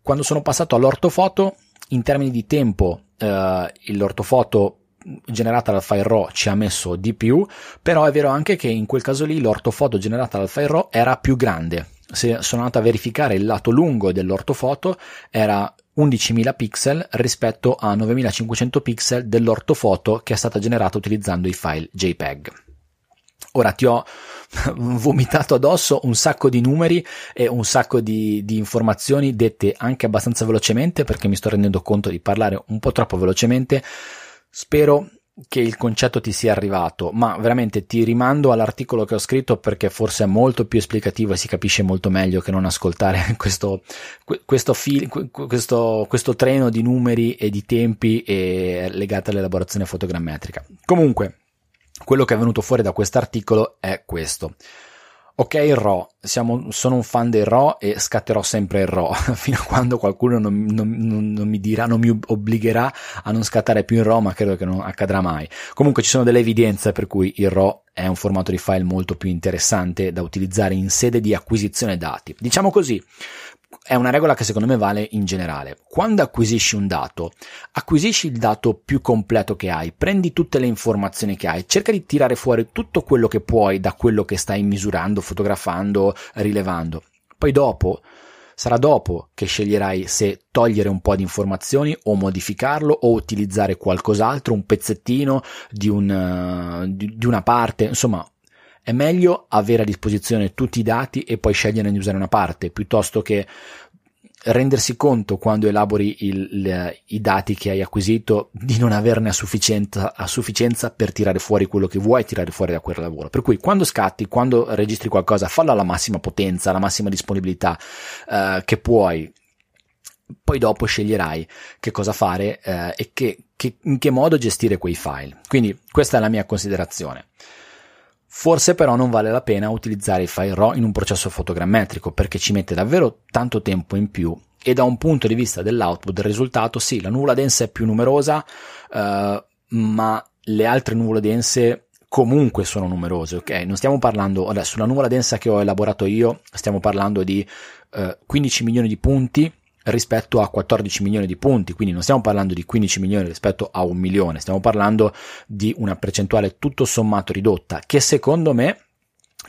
Quando sono passato all'ortofoto in termini di tempo eh, l'ortofoto generata dal file RAW ci ha messo di più, però è vero anche che in quel caso lì l'ortofoto generata dal file RAW era più grande. Se sono andato a verificare il lato lungo dell'ortofoto era 11.000 pixel rispetto a 9.500 pixel dell'ortofoto che è stata generata utilizzando i file JPEG. Ora ti ho [laughs] vomitato addosso un sacco di numeri e un sacco di, di, informazioni dette anche abbastanza velocemente perché mi sto rendendo conto di parlare un po' troppo velocemente. Spero che il concetto ti sia arrivato, ma veramente ti rimando all'articolo che ho scritto perché forse è molto più esplicativo e si capisce molto meglio che non ascoltare [laughs] questo, questo, fil, questo, questo treno di numeri e di tempi legati all'elaborazione fotogrammetrica. Comunque, quello che è venuto fuori da quest'articolo è questo. Ok, il RAW, Siamo, sono un fan del RAW e scatterò sempre il RAW [laughs] fino a quando qualcuno non, non, non, mi dirà, non mi obbligherà a non scattare più il RAW, ma credo che non accadrà mai. Comunque ci sono delle evidenze per cui il RAW è un formato di file molto più interessante da utilizzare in sede di acquisizione dati. Diciamo così, è una regola che secondo me vale in generale. Quando acquisisci un dato, acquisisci il dato più completo che hai, prendi tutte le informazioni che hai, cerca di tirare fuori tutto quello che puoi da quello che stai misurando, fotografando, rilevando. Poi dopo, sarà dopo che sceglierai se togliere un po' di informazioni o modificarlo o utilizzare qualcos'altro, un pezzettino di, un, di, di una parte, insomma è meglio avere a disposizione tutti i dati e poi scegliere di usare una parte piuttosto che rendersi conto quando elabori il, le, i dati che hai acquisito di non averne a sufficienza, a sufficienza, per tirare fuori quello che vuoi tirare fuori da quel lavoro. Per cui quando scatti, quando registri qualcosa, fallo alla massima potenza, alla massima disponibilità eh, che puoi. Poi dopo sceglierai che cosa fare eh, e che, che, in che modo gestire quei file. Quindi questa è la mia considerazione. Forse però non vale la pena utilizzare il file RAW in un processo fotogrammetrico perché ci mette davvero tanto tempo in più e da un punto di vista dell'output del risultato sì, la nuvola densa è più numerosa, uh, ma le altre nuvole dense comunque sono numerose, ok? Non stiamo parlando, adesso sulla nuvola densa che ho elaborato io, stiamo parlando di uh, 15 milioni di punti rispetto a 14 milioni di punti, quindi non stiamo parlando di 15 milioni rispetto a un milione, stiamo parlando di una percentuale tutto sommato ridotta che secondo me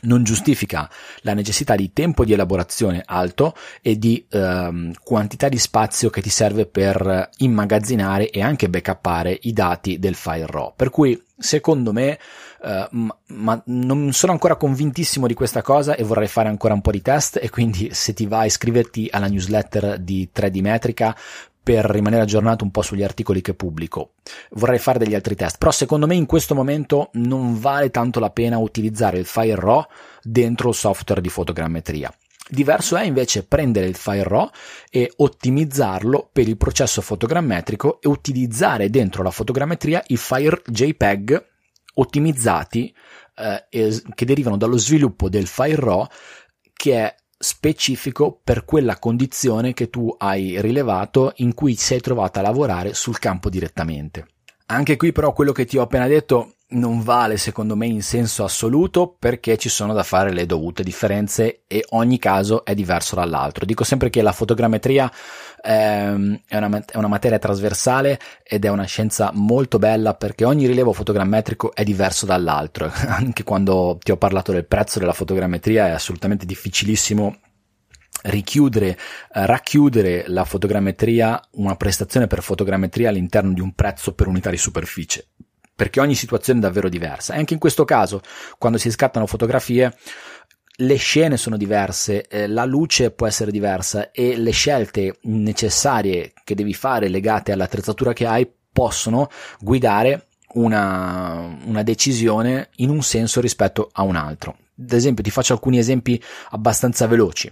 non giustifica la necessità di tempo di elaborazione alto e di ehm, quantità di spazio che ti serve per immagazzinare e anche backuppare i dati del file RAW. Per cui, secondo me, eh, ma, ma, non sono ancora convintissimo di questa cosa e vorrei fare ancora un po' di test e quindi se ti va a iscriverti alla newsletter di 3D Metrica per rimanere aggiornato un po' sugli articoli che pubblico. Vorrei fare degli altri test, però secondo me in questo momento non vale tanto la pena utilizzare il file RAW dentro il software di fotogrammetria. Diverso è invece prendere il file RAW e ottimizzarlo per il processo fotogrammetrico e utilizzare dentro la fotogrammetria i file JPEG ottimizzati eh, che derivano dallo sviluppo del file RAW che è specifico per quella condizione che tu hai rilevato in cui sei trovato a lavorare sul campo direttamente. Anche qui però quello che ti ho appena detto non vale secondo me in senso assoluto perché ci sono da fare le dovute differenze e ogni caso è diverso dall'altro. Dico sempre che la fotogrammetria ehm, è una, è una materia trasversale ed è una scienza molto bella perché ogni rilievo fotogrammetrico è diverso dall'altro. [laughs] Anche quando ti ho parlato del prezzo della fotogrammetria è assolutamente difficilissimo richiudere, eh, racchiudere la fotogrammetria, una prestazione per fotogrammetria all'interno di un prezzo per unità di superficie perché ogni situazione è davvero diversa. E anche in questo caso, quando si scattano fotografie, le scene sono diverse, eh, la luce può essere diversa e le scelte necessarie che devi fare legate all'attrezzatura che hai possono guidare una, una decisione in un senso rispetto a un altro. Ad esempio, ti faccio alcuni esempi abbastanza veloci.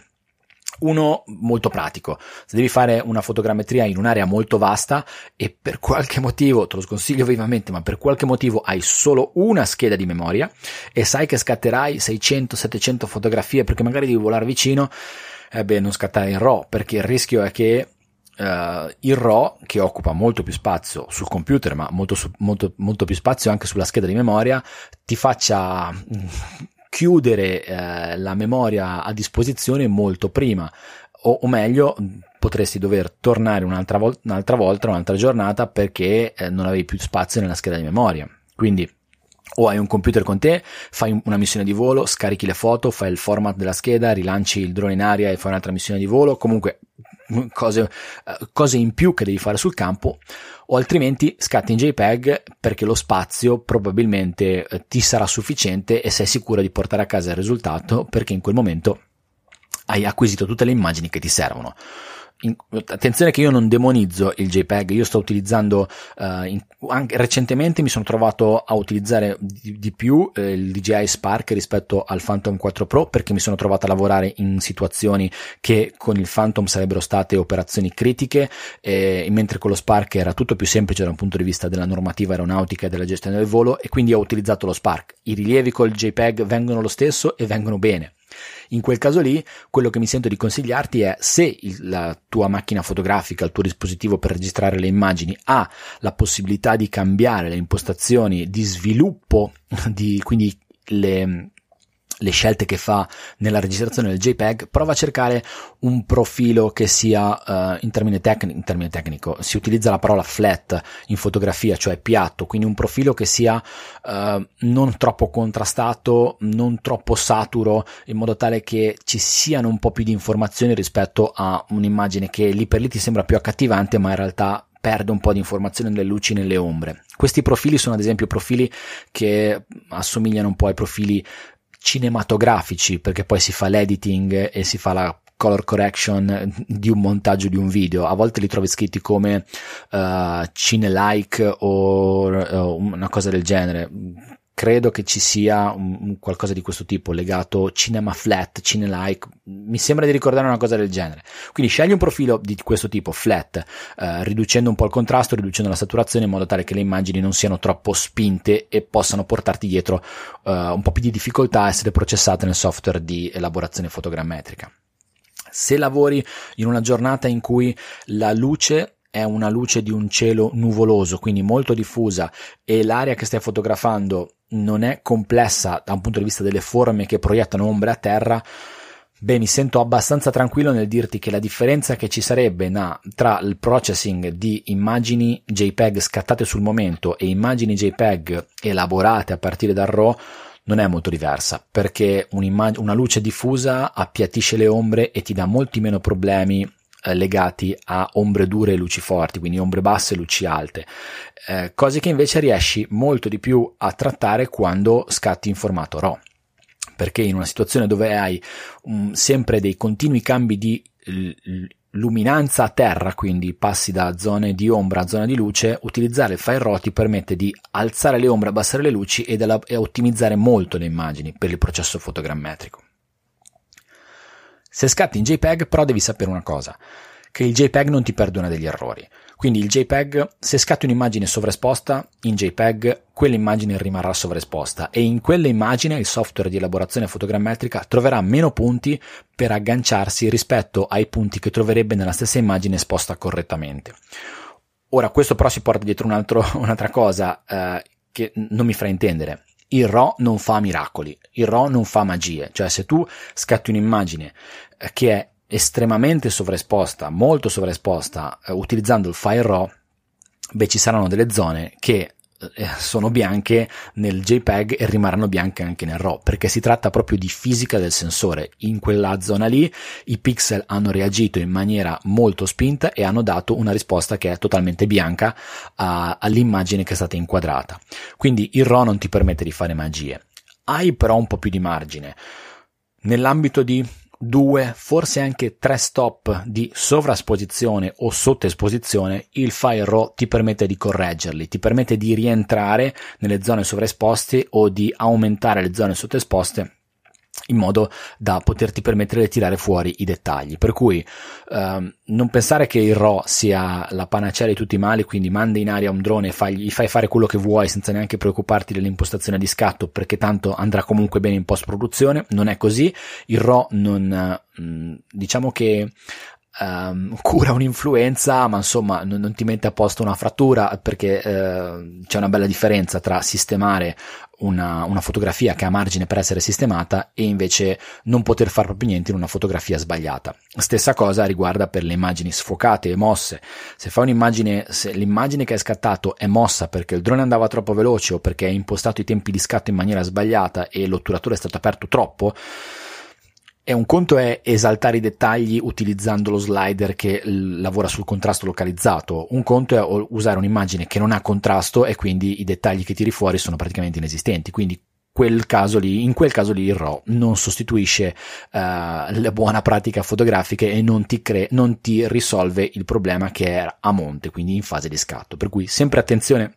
Uno molto pratico, se devi fare una fotogrammetria in un'area molto vasta e per qualche motivo, te lo sconsiglio vivamente, ma per qualche motivo hai solo una scheda di memoria e sai che scatterai 600-700 fotografie perché magari devi volare vicino, eh beh, non scattare in RAW perché il rischio è che Uh, il RAW che occupa molto più spazio sul computer ma molto, molto, molto più spazio anche sulla scheda di memoria ti faccia chiudere eh, la memoria a disposizione molto prima o, o meglio potresti dover tornare un'altra, vol- un'altra volta, un'altra giornata perché eh, non avevi più spazio nella scheda di memoria. Quindi o hai un computer con te, fai una missione di volo, scarichi le foto, fai il format della scheda, rilanci il drone in aria e fai un'altra missione di volo, comunque cose, eh, cose in più che devi fare sul campo, o altrimenti scatti in JPEG perché lo spazio probabilmente eh, ti sarà sufficiente e sei sicuro di portare a casa il risultato perché in quel momento hai acquisito tutte le immagini che ti servono in, attenzione che io non demonizzo il JPEG, io sto utilizzando, uh, in, anche recentemente mi sono trovato a utilizzare di, di più eh, il DJI Spark rispetto al Phantom 4 Pro perché mi sono trovato a lavorare in situazioni che con il Phantom sarebbero state operazioni critiche, eh, mentre con lo Spark era tutto più semplice da un punto di vista della normativa aeronautica e della gestione del volo e quindi ho utilizzato lo Spark. I rilievi col JPEG vengono lo stesso e vengono bene in quel caso lì, quello che mi sento di consigliarti è se il, la tua macchina fotografica, il tuo dispositivo per registrare le immagini ha la possibilità di cambiare le impostazioni di sviluppo, [laughs] di, quindi le, le scelte che fa nella registrazione del JPEG, prova a cercare un profilo che sia uh, in, termine tecnico, in termine tecnico, si utilizza la parola flat in fotografia, cioè piatto, quindi un profilo che sia uh, non troppo contrastato, non troppo saturo, in modo tale che ci siano un po' più di informazioni rispetto a un'immagine che lì per lì ti sembra più accattivante, ma in realtà perde un po' di informazione nelle luci nelle ombre. Questi profili sono ad esempio profili che assomigliano un po' ai profili cinematografici perché poi si fa l'editing e si fa la color correction di un montaggio di un video, a volte li trovi scritti come uh, cine-like o uh, una cosa del genere credo che ci sia un, un qualcosa di questo tipo legato cinema flat, cine like, mi sembra di ricordare una cosa del genere. Quindi scegli un profilo di questo tipo flat, eh, riducendo un po' il contrasto, riducendo la saturazione in modo tale che le immagini non siano troppo spinte e possano portarti dietro eh, un po' più di difficoltà a essere processate nel software di elaborazione fotogrammetrica. Se lavori in una giornata in cui la luce è una luce di un cielo nuvoloso, quindi molto diffusa, e l'area che stai fotografando non è complessa da un punto di vista delle forme che proiettano ombre a terra, beh, mi sento abbastanza tranquillo nel dirti che la differenza che ci sarebbe na, tra il processing di immagini JPEG scattate sul momento e immagini JPEG elaborate a partire dal RAW non è molto diversa perché una luce diffusa appiattisce le ombre e ti dà molti meno problemi eh, legati a ombre dure e luci forti, quindi ombre basse e luci alte, eh, cose che invece riesci molto di più a trattare quando scatti in formato RAW perché in una situazione dove hai um, sempre dei continui cambi di l- luminanza a terra, quindi passi da zone di ombra a zone di luce, utilizzare il file RAW ti permette di alzare le ombre, abbassare le luci e, della, e ottimizzare molto le immagini per il processo fotogrammetrico. Se scatti in JPEG però devi sapere una cosa, che il JPEG non ti perdona degli errori. Quindi il JPEG, se scatti un'immagine sovraesposta in JPEG, quell'immagine rimarrà sovraesposta e in quell'immagine il software di elaborazione fotogrammetrica troverà meno punti per agganciarsi rispetto ai punti che troverebbe nella stessa immagine esposta correttamente. Ora, questo però si porta dietro un altro, [laughs] un'altra cosa eh, che non mi fraintendere il RAW non fa miracoli, il RAW non fa magie, cioè se tu scatti un'immagine eh, che è estremamente sovraesposta, molto sovraesposta, eh, utilizzando il file RAW, beh ci saranno delle zone che eh, sono bianche nel JPEG e rimarranno bianche anche nel RAW, perché si tratta proprio di fisica del sensore. In quella zona lì i pixel hanno reagito in maniera molto spinta e hanno dato una risposta che è totalmente bianca a, all'immagine che è stata inquadrata. Quindi il RAW non ti permette di fare magie. Hai però un po' più di margine. Nell'ambito di due, forse anche tre stop di sovrasposizione o sottoesposizione, il file RAW ti permette di correggerli, ti permette di rientrare nelle zone sovraesposte o di aumentare le zone sottoesposte in modo da poterti permettere di tirare fuori i dettagli. Per cui ehm, non pensare che il RAW sia la panacea di tutti i mali, quindi mandi in aria un drone e fai, gli fai fare quello che vuoi senza neanche preoccuparti dell'impostazione di scatto, perché tanto andrà comunque bene in post produzione. Non è così. Il RAW non, mm, diciamo che Um, cura un'influenza, ma insomma non, non, ti mette a posto una frattura perché uh, c'è una bella differenza tra sistemare una, una, fotografia che ha margine per essere sistemata e invece non poter fare proprio niente in una fotografia sbagliata. Stessa cosa riguarda per le immagini sfocate e mosse. Se fai un'immagine, se l'immagine che hai scattato è mossa perché il drone andava troppo veloce o perché hai impostato i tempi di scatto in maniera sbagliata e l'otturatore è stato aperto troppo, e un conto è esaltare i dettagli utilizzando lo slider che lavora sul contrasto localizzato, un conto è usare un'immagine che non ha contrasto e quindi i dettagli che tiri fuori sono praticamente inesistenti. Quindi quel caso lì, in quel caso lì il RAW non sostituisce uh, la buona pratica fotografica e non ti, cre- non ti risolve il problema che era a monte, quindi in fase di scatto. Per cui sempre attenzione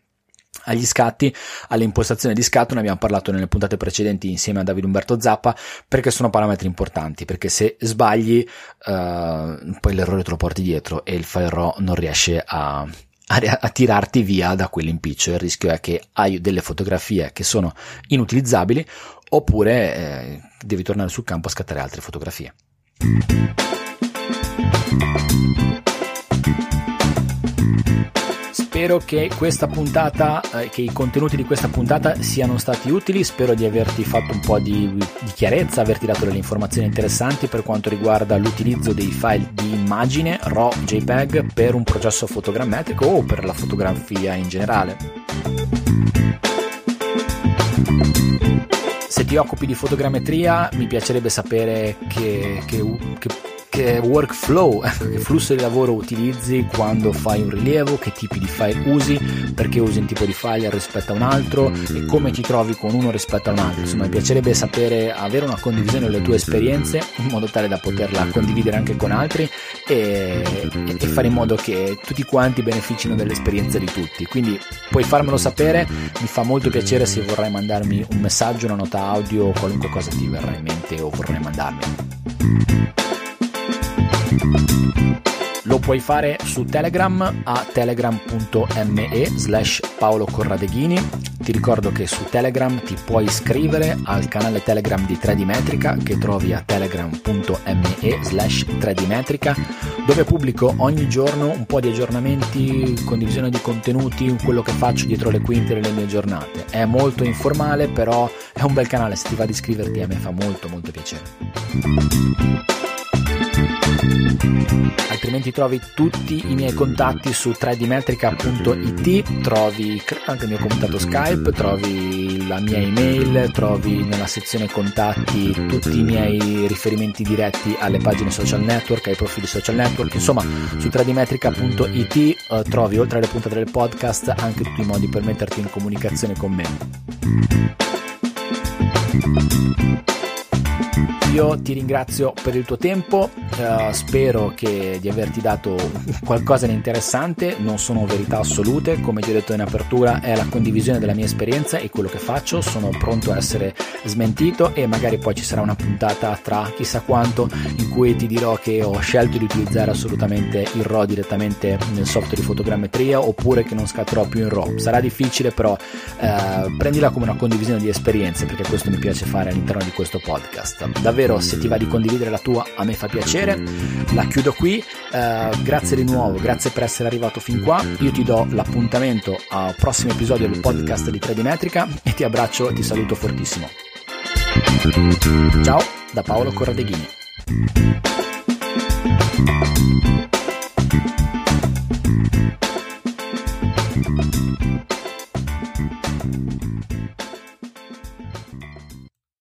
agli scatti, alle impostazioni di scatto, ne abbiamo parlato nelle puntate precedenti insieme a Davide Umberto Zappa, perché sono parametri importanti, perché se sbagli uh, poi l'errore te lo porti dietro e il file RAW non riesce a, a, a tirarti via da quell'impiccio. Il rischio è che hai delle fotografie che sono inutilizzabili oppure eh, devi tornare sul campo a scattare altre fotografie. Spero che questa puntata, eh, che i contenuti di questa puntata siano stati utili, spero di averti fatto un po' di, di, chiarezza, averti dato delle informazioni interessanti per quanto riguarda l'utilizzo dei file di immagine RAW JPEG per un processo fotogrammetrico o per la fotografia in generale. Se ti occupi di fotogrammetria mi piacerebbe sapere che, che, che che workflow, [laughs] che flusso di lavoro utilizzi quando fai un rilievo, che tipi di file usi, perché usi un tipo di file rispetto a un altro e come ti trovi con uno rispetto a un altro. Insomma, mi piacerebbe sapere, avere una condivisione delle tue esperienze in modo tale da poterla condividere anche con altri e, e fare in modo che tutti quanti beneficino dell'esperienza di tutti. Quindi puoi farmelo sapere, mi fa molto piacere se vorrai mandarmi un messaggio, una nota audio, qualunque cosa ti verrà in mente o vorrai mandarmi. Lo puoi fare su Telegram a telegram.me slash Paolo Corradeghini. Ti ricordo che su Telegram ti puoi iscrivere al canale Telegram di 3D Metrica che trovi a telegram.me slash 3D Metrica dove pubblico ogni giorno un po' di aggiornamenti, condivisione di contenuti, quello che faccio dietro le quinte delle mie giornate. È molto informale però è un bel canale, se ti va di iscriverti a me fa molto molto piacere altrimenti trovi tutti i miei contatti su 3dmetrica.it, trovi anche il mio contatto Skype, trovi la mia email, trovi nella sezione contatti tutti i miei riferimenti diretti alle pagine social network, ai profili social network, insomma su 3dmetrica.it eh, trovi oltre alle puntate del podcast anche tutti i modi per metterti in comunicazione con me. Io ti ringrazio per il tuo tempo, uh, spero che, di averti dato qualcosa di interessante, non sono verità assolute, come ho detto in apertura è la condivisione della mia esperienza e quello che faccio, sono pronto a essere smentito e magari poi ci sarà una puntata tra chissà quanto in cui ti dirò che ho scelto di utilizzare assolutamente il RAW direttamente nel software di fotogrammetria oppure che non scatterò più in RAW. Sarà difficile però uh, prendila come una condivisione di esperienze perché questo mi piace fare all'interno di questo podcast. Davvero se ti va di condividere la tua a me fa piacere. La chiudo qui. Uh, grazie di nuovo grazie per essere arrivato fin qua. Io ti do l'appuntamento al prossimo episodio del podcast di 3D Metrica e ti abbraccio e ti saluto fortissimo. Ciao da Paolo Corradeghini